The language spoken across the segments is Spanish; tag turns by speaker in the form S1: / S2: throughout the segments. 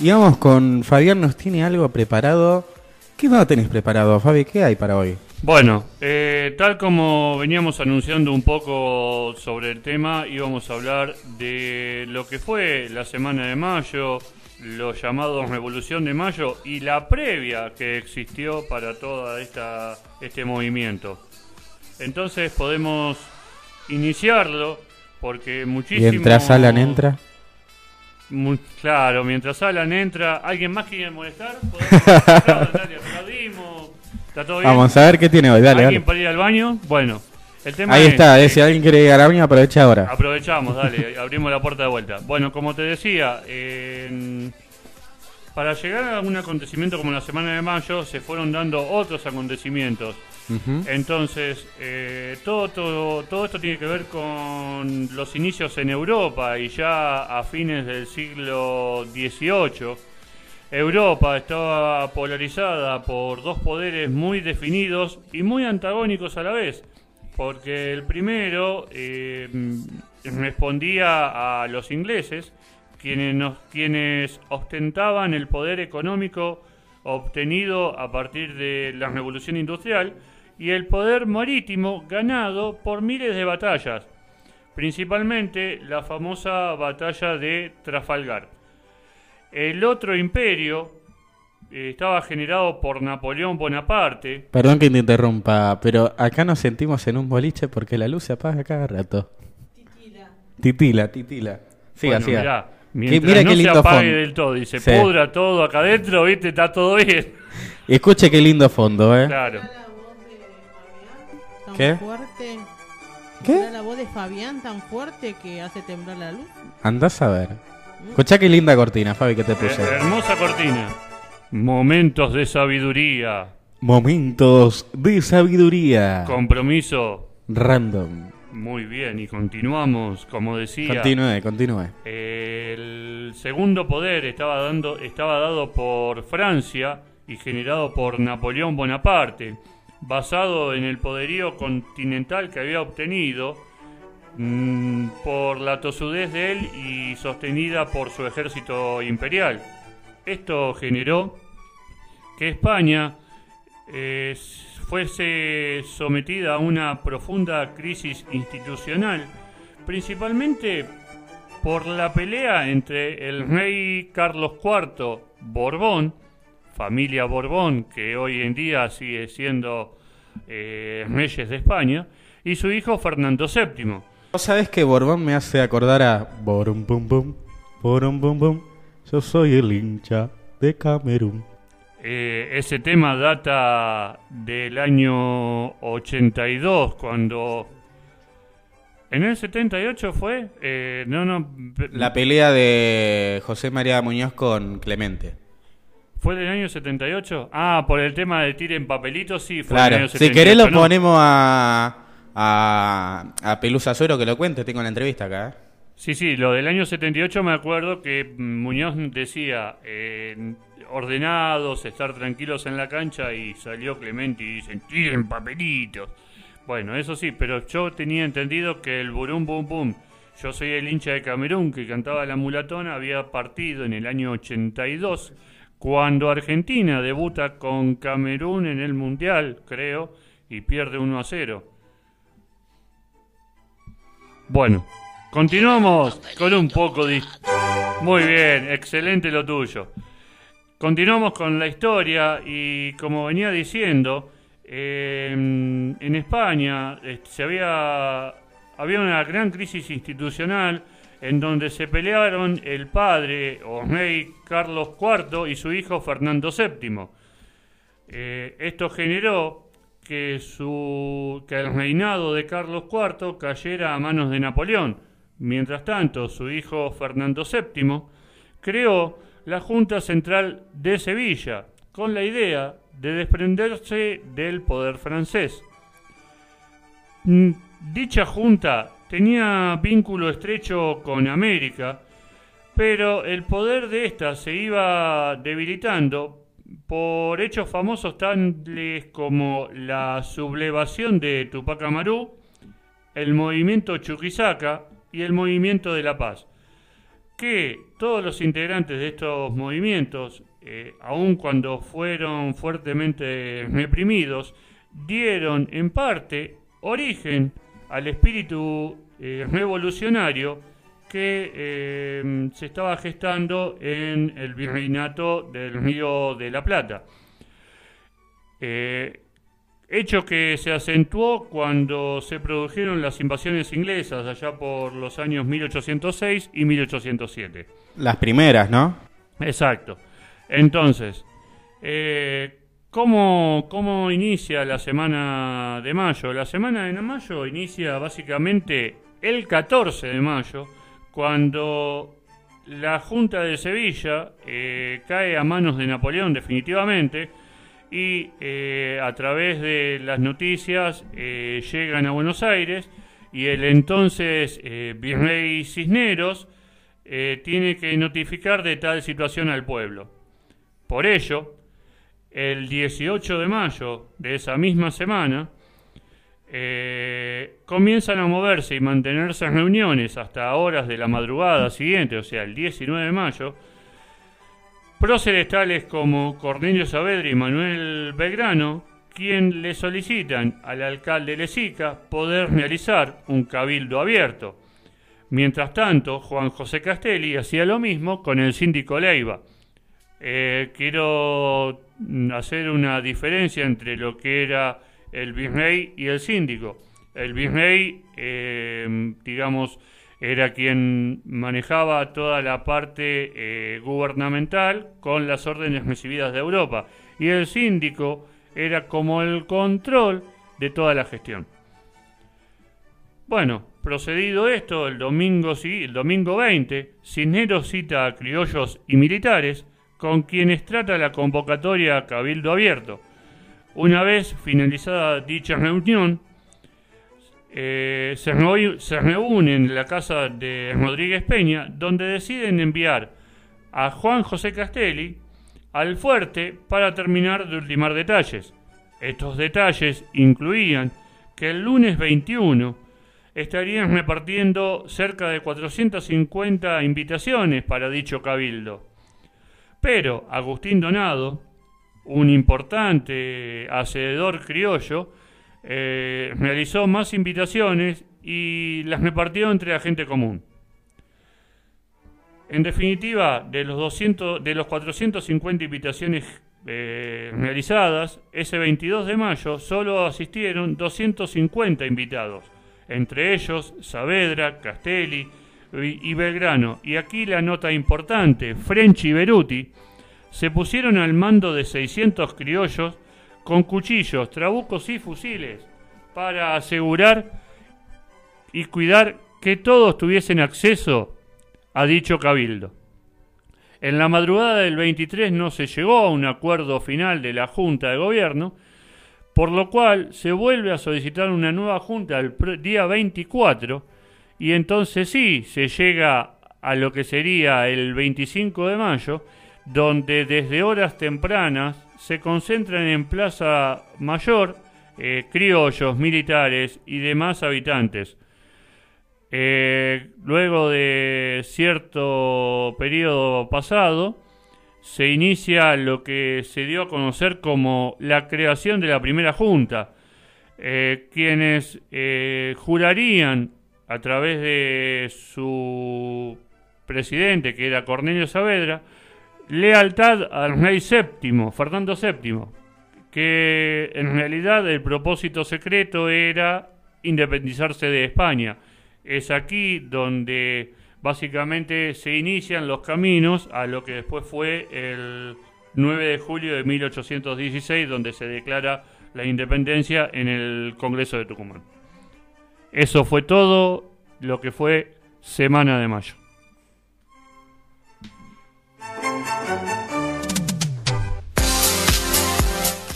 S1: Y vamos con Fabián, nos tiene algo preparado. ¿Qué no tenés preparado, Fabi? ¿Qué hay para hoy?
S2: Bueno, eh, tal como veníamos anunciando un poco sobre el tema, íbamos a hablar de lo que fue la semana de mayo, los llamados Revolución de Mayo y la previa que existió para todo este movimiento. Entonces podemos iniciarlo porque muchísimo...
S1: Mientras Alan entra.
S2: Muy, claro, mientras Alan entra, ¿alguien más quiere molestar? aplaudimos. ¿Está todo bien?
S1: Vamos a ver qué tiene hoy, dale.
S2: ¿Alguien para ir al baño? Bueno, el tema
S1: Ahí está, eh, si alguien quiere ir al baño, aprovecha ahora.
S2: Aprovechamos, dale, abrimos la puerta de vuelta. Bueno, como te decía, para llegar a un acontecimiento como la Semana de Mayo, se fueron dando otros acontecimientos. Entonces, eh, todo, todo, todo esto tiene que ver con los inicios en Europa y ya a fines del siglo XVIII. Europa estaba polarizada por dos poderes muy definidos y muy antagónicos a la vez, porque el primero eh, respondía a los ingleses, quienes, quienes ostentaban el poder económico obtenido a partir de la revolución industrial, y el poder marítimo ganado por miles de batallas, principalmente la famosa batalla de Trafalgar. El otro imperio eh, estaba generado por Napoleón Bonaparte.
S1: Perdón que te interrumpa, pero acá nos sentimos en un boliche porque la luz se apaga cada rato. Titila. Titila, titila. Siga, siga.
S2: Mientras no se apague del todo y se pudra todo acá adentro, viste, está todo bien.
S1: Escuche qué lindo fondo, eh.
S2: Claro.
S1: ¿Qué?
S3: fuerte?
S1: ¿Qué?
S3: la voz de Fabián tan fuerte que hace temblar la luz?
S1: Andás a ver. Escucha qué linda cortina, Fabi, que te puse.
S2: hermosa cortina. Momentos de sabiduría.
S1: Momentos de sabiduría.
S2: Compromiso.
S1: Random.
S2: Muy bien, y continuamos, como decía.
S1: Continúe, continúe.
S2: El segundo poder estaba, dando, estaba dado por Francia y generado por Napoleón Bonaparte basado en el poderío continental que había obtenido mm, por la tosudez de él y sostenida por su ejército imperial. Esto generó que España eh, fuese sometida a una profunda crisis institucional, principalmente por la pelea entre el rey Carlos IV Borbón familia Borbón, que hoy en día sigue siendo eh, reyes de España, y su hijo Fernando VII.
S1: ¿Vos sabés que Borbón me hace acordar a Borum Bum Bum, Borum Bum Bum, yo soy el hincha de Camerún?
S2: Eh, ese tema data del año 82, cuando... ¿En el 78 fue? Eh, no, no...
S1: La pelea de José María Muñoz con Clemente.
S2: ¿Fue del año 78? Ah, por el tema de tiren papelitos, sí, fue del año 78.
S1: Si querés lo ponemos a, a, a Pelusa Suero que lo cuente, tengo la entrevista acá. ¿eh?
S2: Sí, sí, lo del año 78 me acuerdo que Muñoz decía eh, ordenados, estar tranquilos en la cancha y salió Clemente y dicen tiren papelitos. Bueno, eso sí, pero yo tenía entendido que el burum bum bum, yo soy el hincha de Camerún que cantaba la mulatona, había partido en el año 82 cuando Argentina debuta con Camerún en el Mundial, creo, y pierde 1 a 0. Bueno, continuamos con un poco de... Muy bien, excelente lo tuyo. Continuamos con la historia y como venía diciendo, en España eh, se había, había una gran crisis institucional en donde se pelearon el padre o rey Carlos IV y su hijo Fernando VII. Eh, esto generó que, su, que el reinado de Carlos IV cayera a manos de Napoleón. Mientras tanto, su hijo Fernando VII creó la Junta Central de Sevilla con la idea de desprenderse del poder francés. Mm, dicha junta tenía vínculo estrecho con América, pero el poder de ésta se iba debilitando por hechos famosos tales como la sublevación de Tupac Amaru, el movimiento Chuquisaca y el movimiento de la paz. Que todos los integrantes de estos movimientos, eh, aun cuando fueron fuertemente reprimidos, dieron en parte origen al espíritu eh, revolucionario que eh, se estaba gestando en el virreinato del Río de la Plata. Hecho que se acentuó cuando se produjeron las invasiones inglesas allá por los años 1806 y 1807.
S1: Las primeras, ¿no?
S2: Exacto. Entonces, eh, ¿cómo, ¿cómo inicia la semana de mayo? La semana de mayo inicia básicamente el 14 de mayo, cuando la Junta de Sevilla eh, cae a manos de Napoleón definitivamente y eh, a través de las noticias eh, llegan a Buenos Aires y el entonces eh, virrey Cisneros tiene que notificar de tal situación al pueblo. Por ello, el 18 de mayo de esa misma semana, comienzan a moverse y mantenerse en reuniones hasta horas de la madrugada siguiente, o sea, el 19 de mayo, próceres tales como Cornelio Saavedra y Manuel Belgrano, quien le solicitan al alcalde Lezica poder realizar un cabildo abierto. Mientras tanto, Juan José Castelli hacía lo mismo con el síndico Leiva. Eh, quiero hacer una diferencia entre lo que era el virrey y el síndico. El virrey, eh, digamos, era quien manejaba toda la parte eh, gubernamental con las órdenes recibidas de Europa. Y el síndico era como el control de toda la gestión. Bueno, procedido esto, el domingo, el domingo 20, Cisneros cita a criollos y militares con quienes trata la convocatoria a Cabildo Abierto. Una vez finalizada dicha reunión, eh, se, reúnen en la casa de Rodríguez Peña, donde deciden enviar a Juan José Castelli al fuerte para terminar de ultimar detalles. Estos detalles incluían que el lunes 21 estarían repartiendo cerca de 450 invitaciones para dicho cabildo. Pero Agustín Donado, un importante hacedor criollo, eh, realizó más invitaciones y las repartió entre la gente común. En definitiva, de los, 200, de los 450 invitaciones eh, realizadas, ese 22 de mayo solo asistieron 250 invitados, entre ellos Saavedra, Castelli y, Belgrano. Y aquí la nota importante, French y Beruti se pusieron al mando de 600 criollos con cuchillos, trabucos y fusiles para asegurar y cuidar que todos tuviesen acceso a dicho cabildo. En la madrugada del 23 no se llegó a un acuerdo final de la Junta de Gobierno, por lo cual se vuelve a solicitar una nueva Junta el día 24 y entonces sí se llega a lo que sería el 25 de mayo, donde desde horas tempranas se concentran en Plaza Mayor eh, criollos, militares y demás habitantes. Eh, luego de cierto periodo pasado, se inicia lo que se dio a conocer como la creación de la primera junta, eh, quienes jurarían a través de su presidente, que era Cornelio Saavedra, lealtad al rey séptimo, Fernando VII, que en realidad el propósito secreto era independizarse de España. Es aquí donde básicamente se inician los caminos a lo que después fue el 9 de julio de 1816, donde se declara la independencia en el Congreso de Tucumán. Eso fue todo lo que fue Semana de Mayo.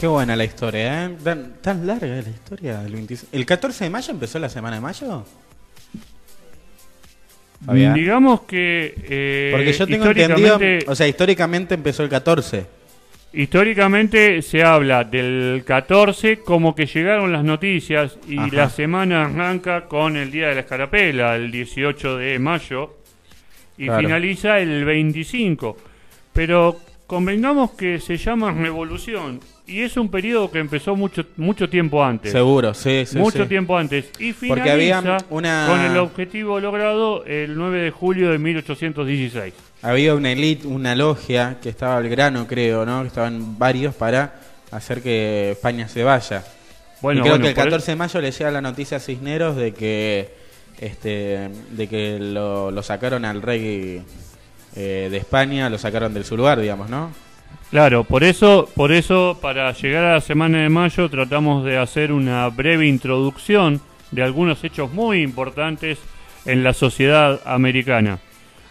S1: Qué buena la historia, ¿eh? Tan, tan larga es la historia. del 26 ¿El 14 de mayo empezó la semana de mayo? Fabián.
S2: Digamos que eh,
S1: Porque yo tengo entendido, o sea, históricamente empezó el 14.
S2: históricamente se habla del 14 como que llegaron las noticias y
S1: Ajá.
S2: la semana arranca con el Día de la Escarapela, el 18 de mayo. y
S1: Claro.
S2: finaliza el 25. Pero convengamos que se llama revolución y es un periodo que empezó mucho mucho tiempo antes.
S1: Seguro, sí, sí.
S2: mucho
S1: sí.
S2: tiempo antes. Y finaliza
S1: Porque había una-
S2: con el objetivo logrado el 9 de julio de 1816.
S1: Había una elite, una logia, que estaba al grano, creo, ¿no? Que estaban varios para hacer que España se vaya.
S2: Bueno,
S1: y creo
S2: bueno,
S1: que el
S2: por
S1: 14 de mayo le llega la noticia a Cisneros de que este de que lo, lo sacaron al rey eh, de España, lo sacaron del su lugar, digamos, ¿no?
S2: Claro, por eso, por eso, para llegar a la semana de mayo, tratamos de hacer una breve introducción de algunos hechos muy importantes en la sociedad americana.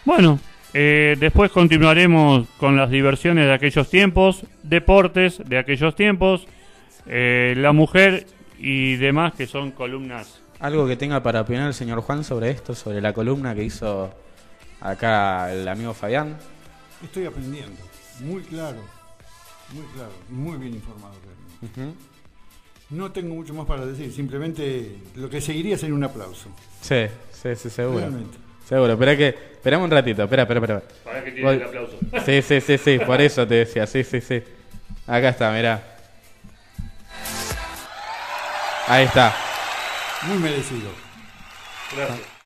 S2: Bueno, eh, después continuaremos con las diversiones de aquellos tiempos, deportes de aquellos tiempos, eh, la mujer y demás que son columnas.
S1: Algo que tenga para opinar el señor Juan sobre esto, sobre la columna que hizo acá el amigo Fabián.
S4: Estoy aprendiendo. Muy claro. Muy claro. Muy bien informado. realmente. No tengo mucho más para decir. Simplemente lo que seguiría sería un aplauso.
S1: Sí, sí, sí, seguro.
S4: Realmente.
S1: Seguro, espera que, esperamos un ratito, espera, espera, espera.
S2: Para que
S1: Voy- Sí, sí, sí, sí, por eso te decía, sí, sí, sí. Acá está, mirá. Ahí está.
S4: Muy merecido.
S2: Gracias.